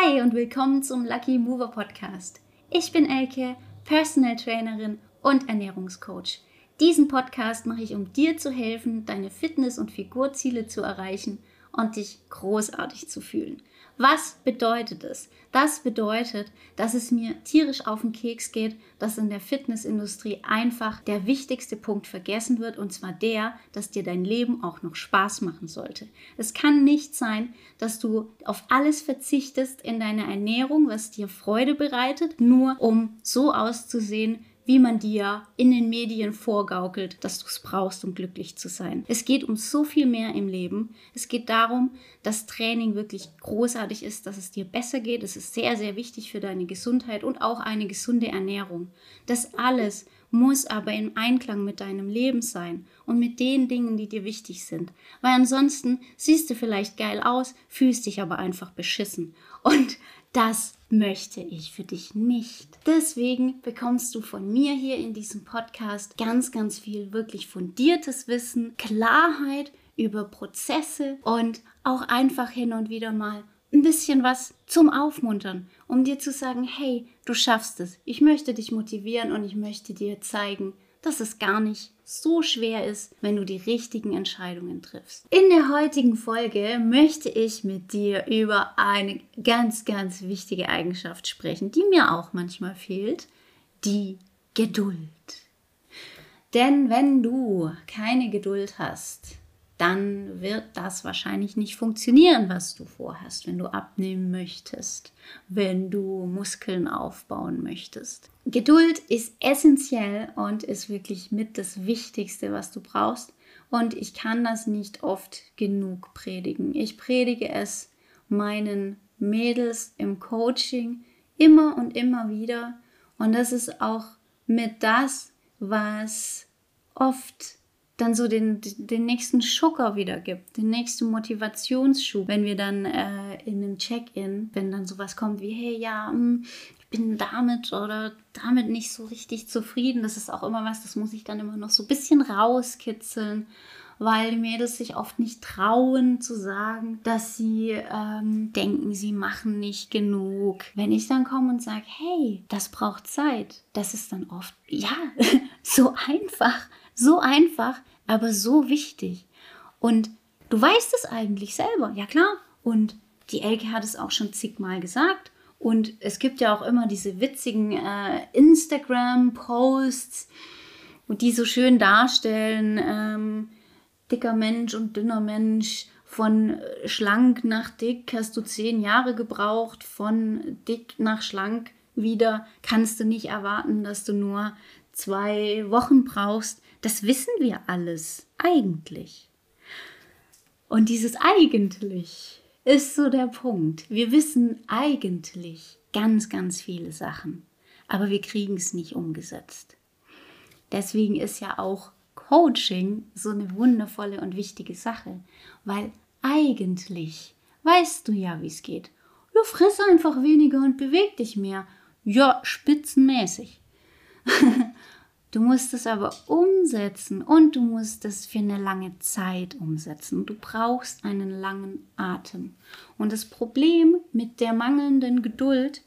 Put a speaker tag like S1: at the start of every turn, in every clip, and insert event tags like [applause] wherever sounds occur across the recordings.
S1: Hi und willkommen zum Lucky Mover Podcast. Ich bin Elke, Personal Trainerin und Ernährungscoach. Diesen Podcast mache ich, um dir zu helfen, deine Fitness- und Figurziele zu erreichen und dich großartig zu fühlen. Was bedeutet es? Das bedeutet, dass es mir tierisch auf den Keks geht, dass in der Fitnessindustrie einfach der wichtigste Punkt vergessen wird, und zwar der, dass dir dein Leben auch noch Spaß machen sollte. Es kann nicht sein, dass du auf alles verzichtest in deiner Ernährung, was dir Freude bereitet, nur um so auszusehen, wie man dir in den Medien vorgaukelt, dass du es brauchst, um glücklich zu sein. Es geht um so viel mehr im Leben. Es geht darum, dass Training wirklich großartig ist, dass es dir besser geht. Es ist sehr, sehr wichtig für deine Gesundheit und auch eine gesunde Ernährung. Das alles muss aber im Einklang mit deinem Leben sein und mit den Dingen, die dir wichtig sind. Weil ansonsten siehst du vielleicht geil aus, fühlst dich aber einfach beschissen. Und das möchte ich für dich nicht. Deswegen bekommst du von mir hier in diesem Podcast ganz, ganz viel wirklich fundiertes Wissen, Klarheit über Prozesse und auch einfach hin und wieder mal ein bisschen was zum Aufmuntern, um dir zu sagen, hey, du schaffst es. Ich möchte dich motivieren und ich möchte dir zeigen, dass es gar nicht so schwer ist, wenn du die richtigen Entscheidungen triffst. In der heutigen Folge möchte ich mit dir über eine ganz, ganz wichtige Eigenschaft sprechen, die mir auch manchmal fehlt, die Geduld. Denn wenn du keine Geduld hast, dann wird das wahrscheinlich nicht funktionieren, was du vorhast, wenn du abnehmen möchtest, wenn du Muskeln aufbauen möchtest. Geduld ist essentiell und ist wirklich mit das Wichtigste, was du brauchst. Und ich kann das nicht oft genug predigen. Ich predige es meinen Mädels im Coaching immer und immer wieder. Und das ist auch mit das, was oft dann so den, den nächsten Schocker wieder gibt, den nächsten Motivationsschub, wenn wir dann äh, in einem Check-in, wenn dann sowas kommt wie, hey, ja, hm, ich bin damit oder damit nicht so richtig zufrieden, das ist auch immer was, das muss ich dann immer noch so ein bisschen rauskitzeln weil die Mädels sich oft nicht trauen zu sagen, dass sie ähm, denken, sie machen nicht genug. Wenn ich dann komme und sage, hey, das braucht Zeit, das ist dann oft, ja, [laughs] so einfach, so einfach, aber so wichtig. Und du weißt es eigentlich selber, ja klar. Und die Elke hat es auch schon zigmal gesagt. Und es gibt ja auch immer diese witzigen äh, Instagram-Posts, die so schön darstellen, ähm, dicker Mensch und dünner Mensch, von äh, schlank nach dick hast du zehn Jahre gebraucht, von dick nach schlank wieder kannst du nicht erwarten, dass du nur zwei Wochen brauchst. Das wissen wir alles eigentlich. Und dieses eigentlich ist so der Punkt. Wir wissen eigentlich ganz, ganz viele Sachen, aber wir kriegen es nicht umgesetzt. Deswegen ist ja auch Coaching so eine wundervolle und wichtige Sache, weil eigentlich weißt du ja, wie es geht. Du friss einfach weniger und beweg dich mehr. Ja, spitzenmäßig. [laughs] du musst es aber umsetzen und du musst es für eine lange Zeit umsetzen. Du brauchst einen langen Atem. Und das Problem mit der mangelnden Geduld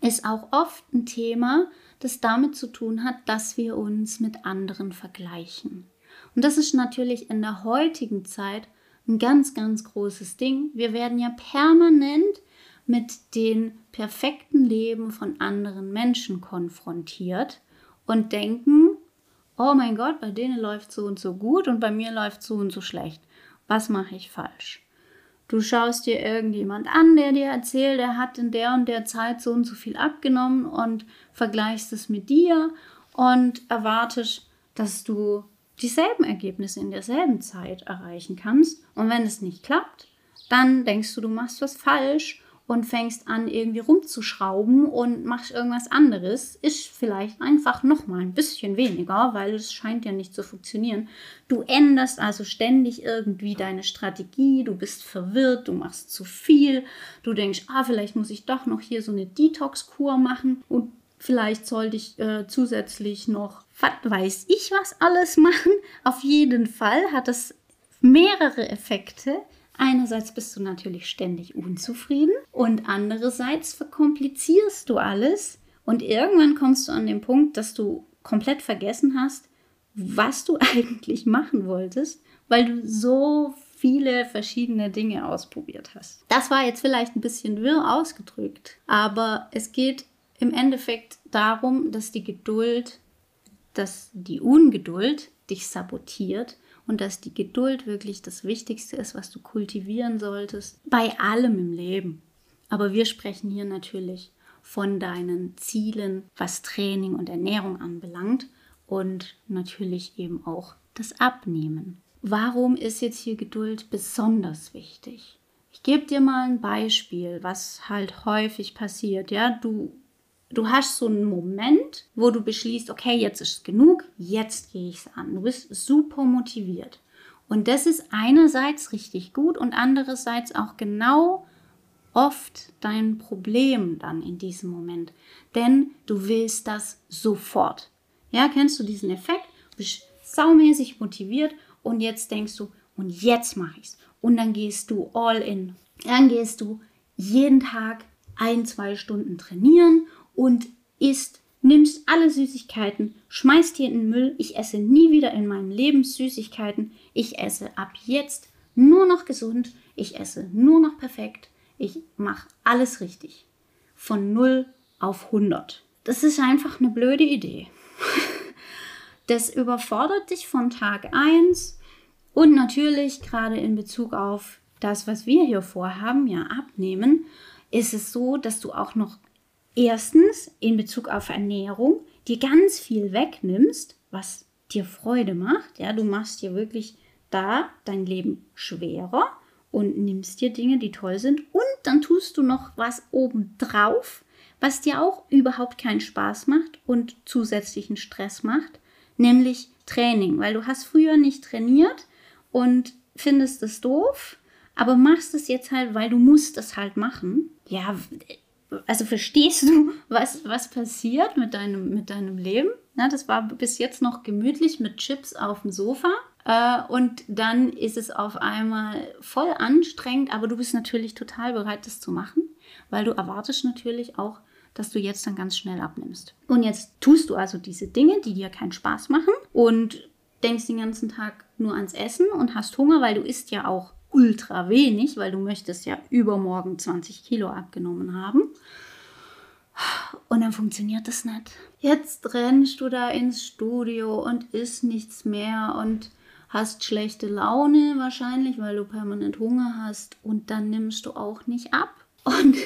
S1: ist auch oft ein Thema, das damit zu tun hat, dass wir uns mit anderen vergleichen. Und das ist natürlich in der heutigen Zeit ein ganz, ganz großes Ding. Wir werden ja permanent mit den perfekten Leben von anderen Menschen konfrontiert und denken, oh mein Gott, bei denen läuft so und so gut und bei mir läuft so und so schlecht. Was mache ich falsch? Du schaust dir irgendjemand an, der dir erzählt, er hat in der und der Zeit so und so viel abgenommen und vergleichst es mit dir und erwartest, dass du dieselben Ergebnisse in derselben Zeit erreichen kannst. Und wenn es nicht klappt, dann denkst du, du machst was falsch und fängst an, irgendwie rumzuschrauben und machst irgendwas anderes, ist vielleicht einfach noch mal ein bisschen weniger, weil es scheint ja nicht zu funktionieren. Du änderst also ständig irgendwie deine Strategie, du bist verwirrt, du machst zu viel, du denkst, ah, vielleicht muss ich doch noch hier so eine Detox-Kur machen und vielleicht sollte ich äh, zusätzlich noch, was weiß ich was alles [laughs] machen. Auf jeden Fall hat das mehrere Effekte, Einerseits bist du natürlich ständig unzufrieden und andererseits verkomplizierst du alles und irgendwann kommst du an den Punkt, dass du komplett vergessen hast, was du [laughs] eigentlich machen wolltest, weil du so viele verschiedene Dinge ausprobiert hast. Das war jetzt vielleicht ein bisschen wirr ausgedrückt, aber es geht im Endeffekt darum, dass die Geduld, dass die Ungeduld dich sabotiert und dass die Geduld wirklich das Wichtigste ist, was du kultivieren solltest bei allem im Leben. Aber wir sprechen hier natürlich von deinen Zielen, was Training und Ernährung anbelangt und natürlich eben auch das Abnehmen. Warum ist jetzt hier Geduld besonders wichtig? Ich gebe dir mal ein Beispiel, was halt häufig passiert. Ja, du du hast so einen Moment, wo du beschließt, okay, jetzt ist es genug, jetzt gehe ich es an. Du bist super motiviert. Und das ist einerseits richtig gut und andererseits auch genau oft dein Problem dann in diesem Moment. Denn du willst das sofort. Ja, kennst du diesen Effekt? Du bist saumäßig motiviert und jetzt denkst du, und jetzt mache ich es. Und dann gehst du all in. Dann gehst du jeden Tag ein, zwei Stunden trainieren und isst, nimmst alle Süßigkeiten, schmeißt die in den Müll. Ich esse nie wieder in meinem Leben Süßigkeiten. Ich esse ab jetzt nur noch gesund. Ich esse nur noch perfekt. Ich mache alles richtig. Von 0 auf 100. Das ist einfach eine blöde Idee. [laughs] Das überfordert dich von Tag 1 und natürlich gerade in Bezug auf das, was wir hier vorhaben, ja abnehmen, ist es so, dass du auch noch erstens in Bezug auf Ernährung dir ganz viel wegnimmst, was dir Freude macht. Ja, du machst dir wirklich da dein Leben schwerer und nimmst dir Dinge, die toll sind und dann tust du noch was obendrauf, was dir auch überhaupt keinen Spaß macht und zusätzlichen Stress macht, nämlich Training, weil du hast früher nicht trainiert und findest es doof, aber machst es jetzt halt, weil du musst es halt machen. Ja, also verstehst du, [laughs] was, was passiert mit deinem, mit deinem Leben? Ja, das war bis jetzt noch gemütlich mit Chips auf dem Sofa. Äh, und dann ist es auf einmal voll anstrengend, aber du bist natürlich total bereit, das zu machen, weil du erwartest natürlich auch, dass du jetzt dann ganz schnell abnimmst. Und jetzt tust du also diese Dinge, die dir keinen Spaß machen und denkst den ganzen Tag nur ans Essen und hast Hunger, weil du isst ja auch ultra wenig, weil du möchtest ja übermorgen 20 Kilo abgenommen haben. Und dann funktioniert das nicht. Jetzt rennst du da ins Studio und isst nichts mehr und hast schlechte Laune wahrscheinlich, weil du permanent Hunger hast und dann nimmst du auch nicht ab. Und,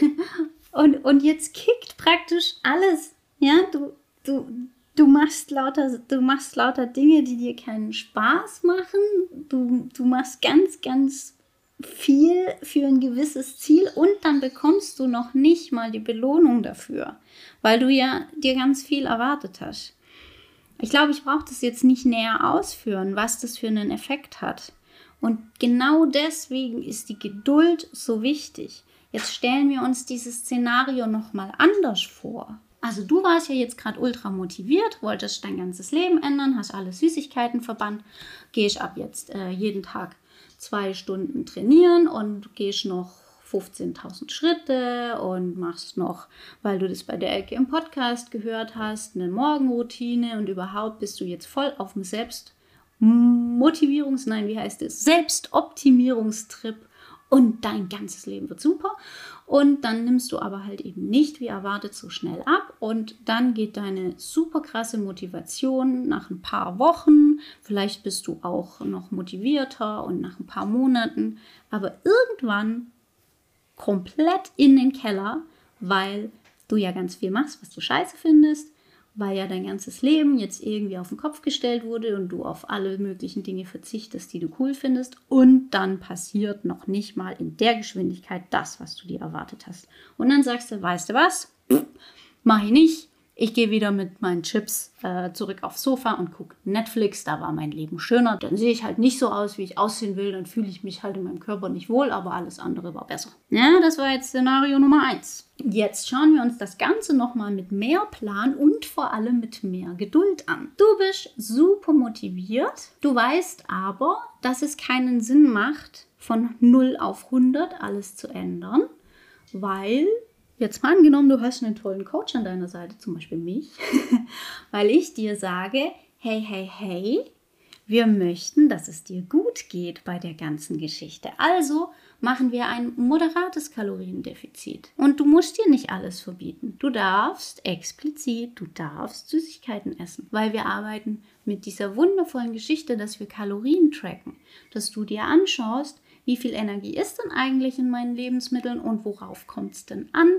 S1: und, und jetzt kickt praktisch alles. Ja, du, du, du machst lauter, du machst lauter Dinge, die dir keinen Spaß machen. Du, du machst ganz, ganz viel für ein gewisses Ziel und dann bekommst du noch nicht mal die Belohnung dafür, weil du ja dir ganz viel erwartet hast. Ich glaube, ich brauche das jetzt nicht näher ausführen, was das für einen Effekt hat. Und genau deswegen ist die Geduld so wichtig. Jetzt stellen wir uns dieses Szenario noch mal anders vor. Also du warst ja jetzt gerade ultra motiviert, wolltest dein ganzes Leben ändern, hast alle Süßigkeiten verbannt, gehst ab jetzt äh, jeden Tag zwei Stunden trainieren und gehst noch 15.000 Schritte und machst noch, weil du das bei der Ecke im Podcast gehört hast, eine Morgenroutine und überhaupt bist du jetzt voll auf dem Selbstmotivierungs-, nein, wie heißt es? Selbstoptimierungstrip und dein ganzes Leben wird super. Und dann nimmst du aber halt eben nicht, wie erwartet, so schnell ab. Und dann geht deine super krasse Motivation nach ein paar Wochen. Vielleicht bist du auch noch motivierter und nach ein paar Monaten. Aber irgendwann komplett in den Keller, weil du ja ganz viel machst, was du scheiße findest weil ja dein ganzes Leben jetzt irgendwie auf den Kopf gestellt wurde und du auf alle möglichen Dinge verzichtest, die du cool findest. Und dann passiert noch nicht mal in der Geschwindigkeit das, was du dir erwartet hast. Und dann sagst du, weißt du was? Mach ich nicht ich gehe wieder mit meinen Chips äh, zurück aufs Sofa und gucke Netflix. Da war mein Leben schöner. Dann sehe ich halt nicht so aus, wie ich aussehen will. Dann fühle ich mich halt in meinem Körper nicht wohl, aber alles andere war besser. Ja, das war jetzt Szenario Nummer 1. Jetzt schauen wir uns das Ganze nochmal mit mehr Plan und vor allem mit mehr Geduld an. Du bist super motiviert. Du weißt aber, dass es keinen Sinn macht, von 0 auf 100 alles zu ändern, weil jetzt mal angenommen, du hast einen tollen Coach an deiner Seite, zum Beispiel mich, [laughs] weil ich dir sage, hey, hey, hey, wir möchten, dass es dir gut geht bei der ganzen Geschichte. Also machen wir ein moderates Kaloriendefizit. Und du musst dir nicht alles verbieten. Du darfst explizit, du darfst Süßigkeiten essen, weil wir arbeiten mit dieser wundervollen Geschichte, dass wir Kalorien tracken, dass du dir anschaust, wie viel Energie ist denn eigentlich in meinen Lebensmitteln und worauf kommt es denn an?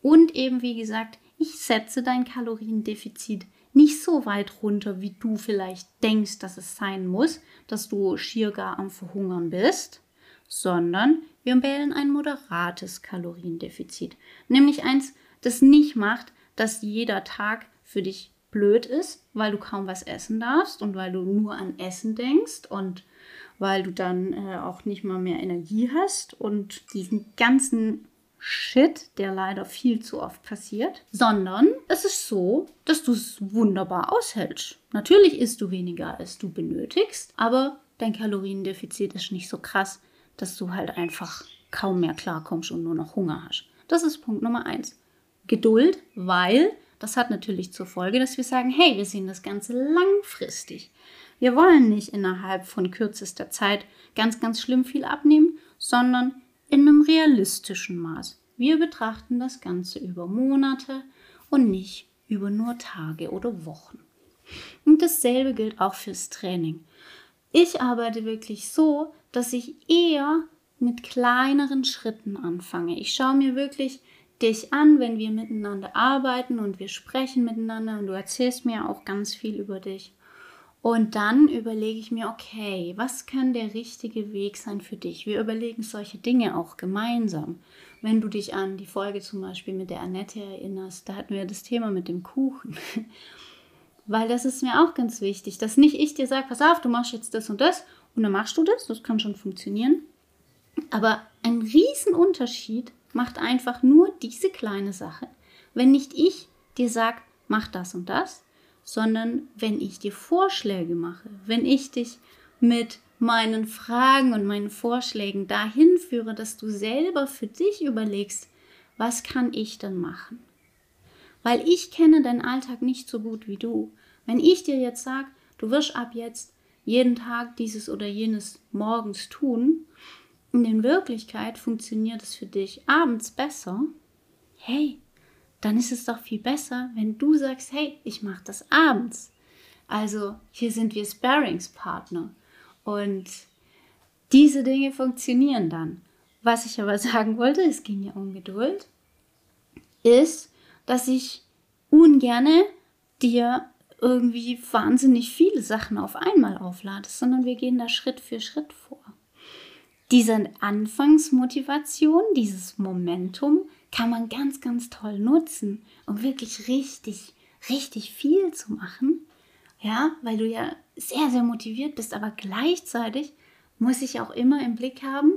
S1: Und eben, wie gesagt, ich setze dein Kaloriendefizit nicht so weit runter, wie du vielleicht denkst, dass es sein muss, dass du schier gar am Verhungern bist, sondern wir wählen ein moderates Kaloriendefizit. Nämlich eins, das nicht macht, dass jeder Tag für dich blöd ist, weil du kaum was essen darfst und weil du nur an Essen denkst und weil du dann äh, auch nicht mal mehr Energie hast und diesen ganzen Shit, der leider viel zu oft passiert, sondern es ist so, dass du es wunderbar aushältst. Natürlich isst du weniger, als du benötigst, aber dein Kaloriendefizit ist nicht so krass, dass du halt einfach kaum mehr klarkommst und nur noch Hunger hast. Das ist Punkt Nummer eins. Geduld, weil das hat natürlich zur Folge, dass wir sagen, hey, wir sehen das Ganze langfristig. Wir wollen nicht innerhalb von kürzester Zeit ganz, ganz schlimm viel abnehmen, sondern in einem realistischen Maß. Wir betrachten das Ganze über Monate und nicht über nur Tage oder Wochen. Und dasselbe gilt auch fürs Training. Ich arbeite wirklich so, dass ich eher mit kleineren Schritten anfange. Ich schaue mir wirklich dich an, wenn wir miteinander arbeiten und wir sprechen miteinander und du erzählst mir auch ganz viel über dich. Und dann überlege ich mir, okay, was kann der richtige Weg sein für dich? Wir überlegen solche Dinge auch gemeinsam. Wenn du dich an die Folge zum Beispiel mit der Annette erinnerst, da hatten wir das Thema mit dem Kuchen. [laughs] Weil das ist mir auch ganz wichtig, dass nicht ich dir sage, pass auf, du machst jetzt das und das und dann machst du das, das kann schon funktionieren. Aber ein Riesenunterschied macht einfach nur diese kleine Sache. Wenn nicht ich dir sage, mach das und das, sondern wenn ich dir Vorschläge mache, wenn ich dich mit meinen Fragen und meinen Vorschlägen dahin führe, dass du selber für dich überlegst, was kann ich denn machen? Weil ich kenne deinen Alltag nicht so gut wie du. Wenn ich dir jetzt sage, du wirst ab jetzt jeden Tag dieses oder jenes morgens tun, in Wirklichkeit funktioniert es für dich abends besser, hey, dann ist es doch viel besser, wenn du sagst, hey, ich mache das abends. Also hier sind wir Sparringspartner und diese Dinge funktionieren dann. Was ich aber [laughs] sagen wollte, es ging ja um Geduld, ist, dass ich ungerne dir irgendwie wahnsinnig viele Sachen auf einmal auflade, sondern wir gehen da Schritt für Schritt vor. Diese Anfangsmotivation, dieses Momentum kann man ganz, ganz toll nutzen, um wirklich richtig, richtig viel zu machen. Ja, weil du ja sehr, sehr motiviert bist, aber gleichzeitig muss ich auch immer im Blick haben,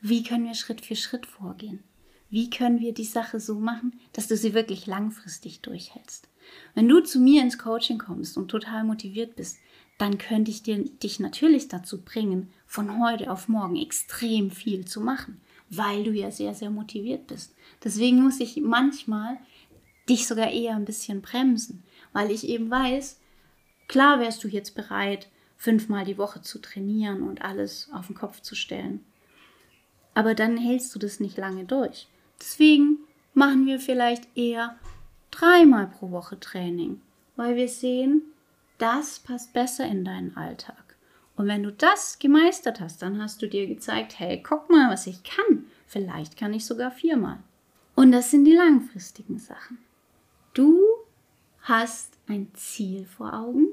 S1: wie können wir Schritt für Schritt vorgehen? Wie können wir die Sache so machen, dass du sie wirklich langfristig durchhältst? Wenn du zu mir ins Coaching kommst und total motiviert bist, dann könnte ich dir, dich natürlich dazu bringen, von heute auf morgen extrem viel zu machen weil du ja sehr, sehr motiviert bist. Deswegen muss ich manchmal dich sogar eher ein bisschen bremsen, weil ich eben weiß, klar wärst du jetzt bereit, fünfmal die Woche zu trainieren und alles auf den Kopf zu stellen. Aber dann hältst du das nicht lange durch. Deswegen machen wir vielleicht eher dreimal pro Woche Training, weil wir sehen, das passt besser in deinen Alltag. Und wenn du das gemeistert hast, dann hast du dir gezeigt, hey, guck mal, was ich kann. Vielleicht kann ich sogar viermal. Und das sind die langfristigen Sachen. Du hast ein Ziel vor Augen,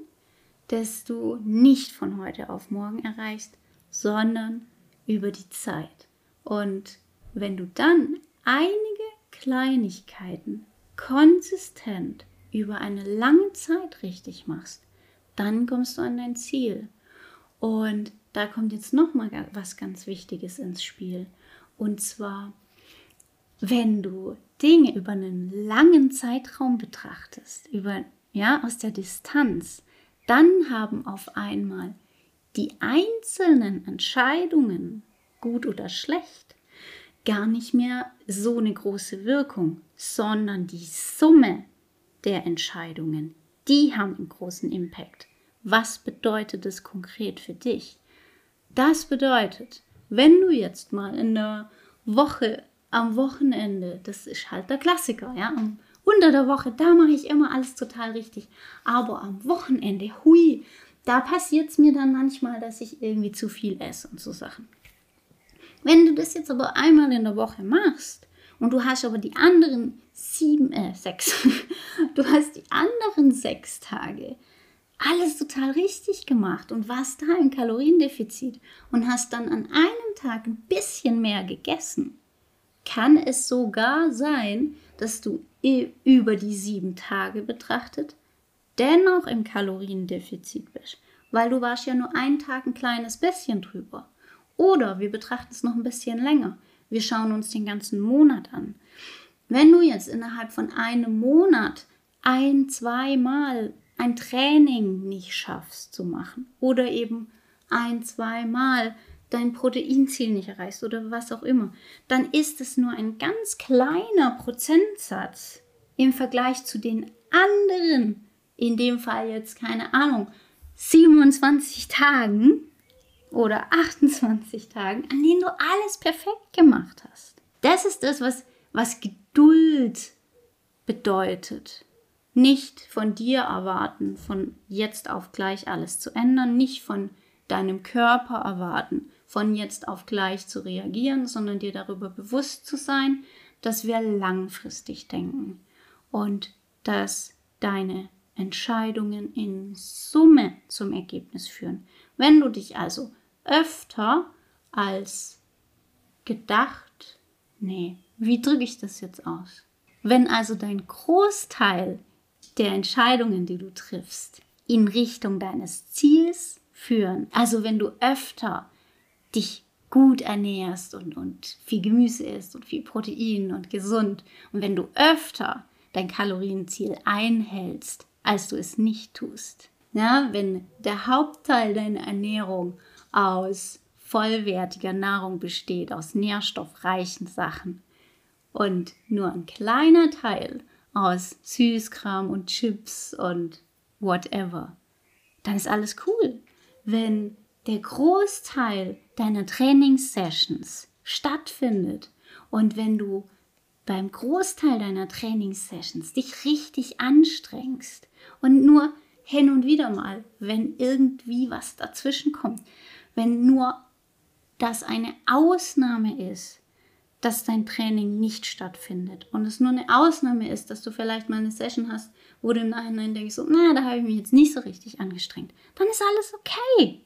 S1: das du nicht von heute auf morgen erreichst, sondern über die Zeit. Und wenn du dann einige Kleinigkeiten konsistent über eine lange Zeit richtig machst, dann kommst du an dein Ziel. Und da kommt jetzt noch mal was ganz Wichtiges ins Spiel. Und zwar, wenn du Dinge über einen langen Zeitraum betrachtest, über ja aus der Distanz, dann haben auf einmal die einzelnen Entscheidungen gut oder schlecht, gar nicht mehr so eine große Wirkung, sondern die Summe der Entscheidungen, die haben einen großen Impact. Was bedeutet es konkret für dich? Das bedeutet, wenn du jetzt mal in der Woche, am Wochenende, das ist halt der Klassiker, ja, unter der Woche, da mache ich immer alles total richtig. Aber am Wochenende, hui, da passiert es mir dann manchmal, dass ich irgendwie zu viel esse und so Sachen. Wenn du das jetzt aber einmal in der Woche machst und du hast aber die anderen sieben, äh, sechs, [laughs] du hast die anderen sechs Tage alles total richtig gemacht und warst da im Kaloriendefizit und hast dann an einem Tag ein bisschen mehr gegessen, kann es sogar sein, dass du über die sieben Tage betrachtet dennoch im Kaloriendefizit bist, weil du warst ja nur einen Tag ein kleines bisschen drüber. Oder wir betrachten es noch ein bisschen länger. Wir schauen uns den ganzen Monat an. Wenn du jetzt innerhalb von einem Monat ein, zweimal ein Training nicht schaffst zu machen oder eben ein, zweimal dein Proteinziel nicht erreichst oder was auch immer, dann ist es nur ein ganz kleiner Prozentsatz im Vergleich zu den anderen, in dem Fall jetzt keine Ahnung, 27 Tagen oder 28 Tagen, an denen du alles perfekt gemacht hast. Das ist das, was, was Geduld bedeutet nicht von dir erwarten, von jetzt auf gleich alles zu ändern, nicht von deinem Körper erwarten, von jetzt auf gleich zu reagieren, sondern dir darüber bewusst zu sein, dass wir langfristig denken und dass deine Entscheidungen in Summe zum Ergebnis führen. Wenn du dich also öfter als gedacht, nee, wie drücke ich das jetzt aus? Wenn also dein Großteil der Entscheidungen, die du triffst, in Richtung deines Ziels führen. Also wenn du öfter dich gut ernährst und, und viel Gemüse isst und viel Protein und gesund und wenn du öfter dein Kalorienziel einhältst, als du es nicht tust. Ja, wenn der Hauptteil deiner Ernährung aus vollwertiger Nahrung besteht, aus nährstoffreichen Sachen und nur ein kleiner Teil aus Süßkram und Chips und whatever, dann ist alles cool. Wenn der Großteil deiner Trainingssessions stattfindet und wenn du beim Großteil deiner Trainingssessions dich richtig anstrengst und nur hin und wieder mal, wenn irgendwie was dazwischen kommt, wenn nur das eine Ausnahme ist, dass dein Training nicht stattfindet. Und es nur eine Ausnahme ist, dass du vielleicht mal eine Session hast, wo du im Nachhinein denkst, so, na, da habe ich mich jetzt nicht so richtig angestrengt, dann ist alles okay.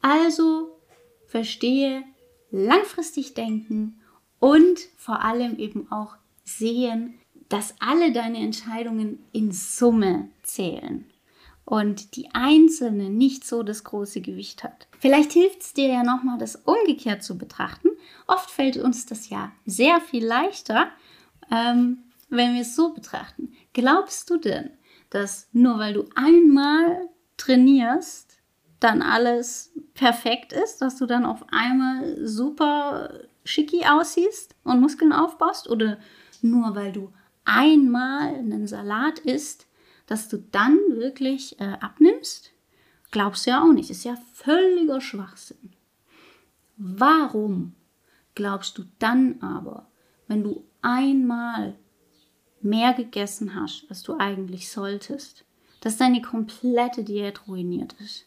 S1: Also verstehe, langfristig denken und vor allem eben auch sehen, dass alle deine Entscheidungen in Summe zählen und die einzelne nicht so das große Gewicht hat. Vielleicht hilft es dir ja nochmal, das umgekehrt zu betrachten. Oft fällt uns das ja sehr viel leichter, ähm, wenn wir es so betrachten. Glaubst du denn, dass nur weil du einmal trainierst, dann alles perfekt ist, dass du dann auf einmal super schicki aussiehst und Muskeln aufbaust? Oder nur weil du einmal einen Salat isst, dass du dann wirklich äh, abnimmst? Glaubst du ja auch nicht. Ist ja völliger Schwachsinn. Warum glaubst du dann aber, wenn du einmal mehr gegessen hast, als du eigentlich solltest, dass deine komplette Diät ruiniert ist?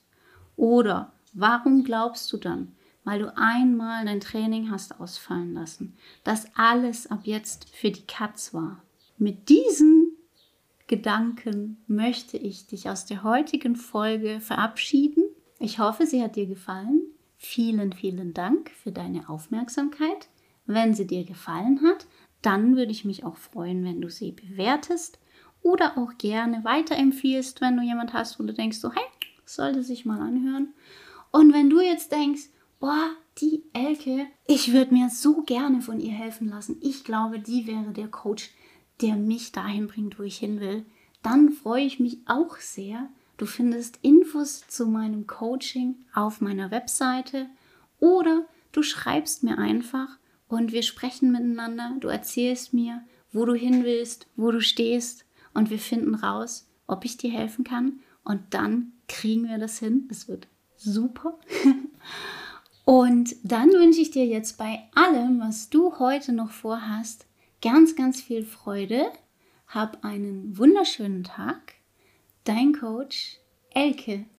S1: Oder warum glaubst du dann, weil du einmal dein Training hast ausfallen lassen, dass alles ab jetzt für die Katz war? Mit diesen Gedanken möchte ich dich aus der heutigen Folge verabschieden. Ich hoffe, sie hat dir gefallen. Vielen, vielen Dank für deine Aufmerksamkeit. Wenn sie dir gefallen hat, dann würde ich mich auch freuen, wenn du sie bewertest oder auch gerne weiterempfiehlst, wenn du jemand hast, wo du denkst, so, hey, sollte sich mal anhören. Und wenn du jetzt denkst, boah, die Elke, ich würde mir so gerne von ihr helfen lassen. Ich glaube, die wäre der Coach, der mich dahin bringt, wo ich hin will, dann freue ich mich auch sehr. Du findest Infos zu meinem Coaching auf meiner Webseite oder Du schreibst mir einfach und wir sprechen miteinander. Du erzählst mir, wo du hin willst, wo du stehst und wir finden raus, ob ich dir helfen kann. Und dann kriegen wir das hin. Es wird super. [laughs] und dann wünsche ich dir jetzt bei allem, was du heute noch vorhast, ganz, ganz viel Freude. Hab einen wunderschönen Tag. Dein Coach Elke.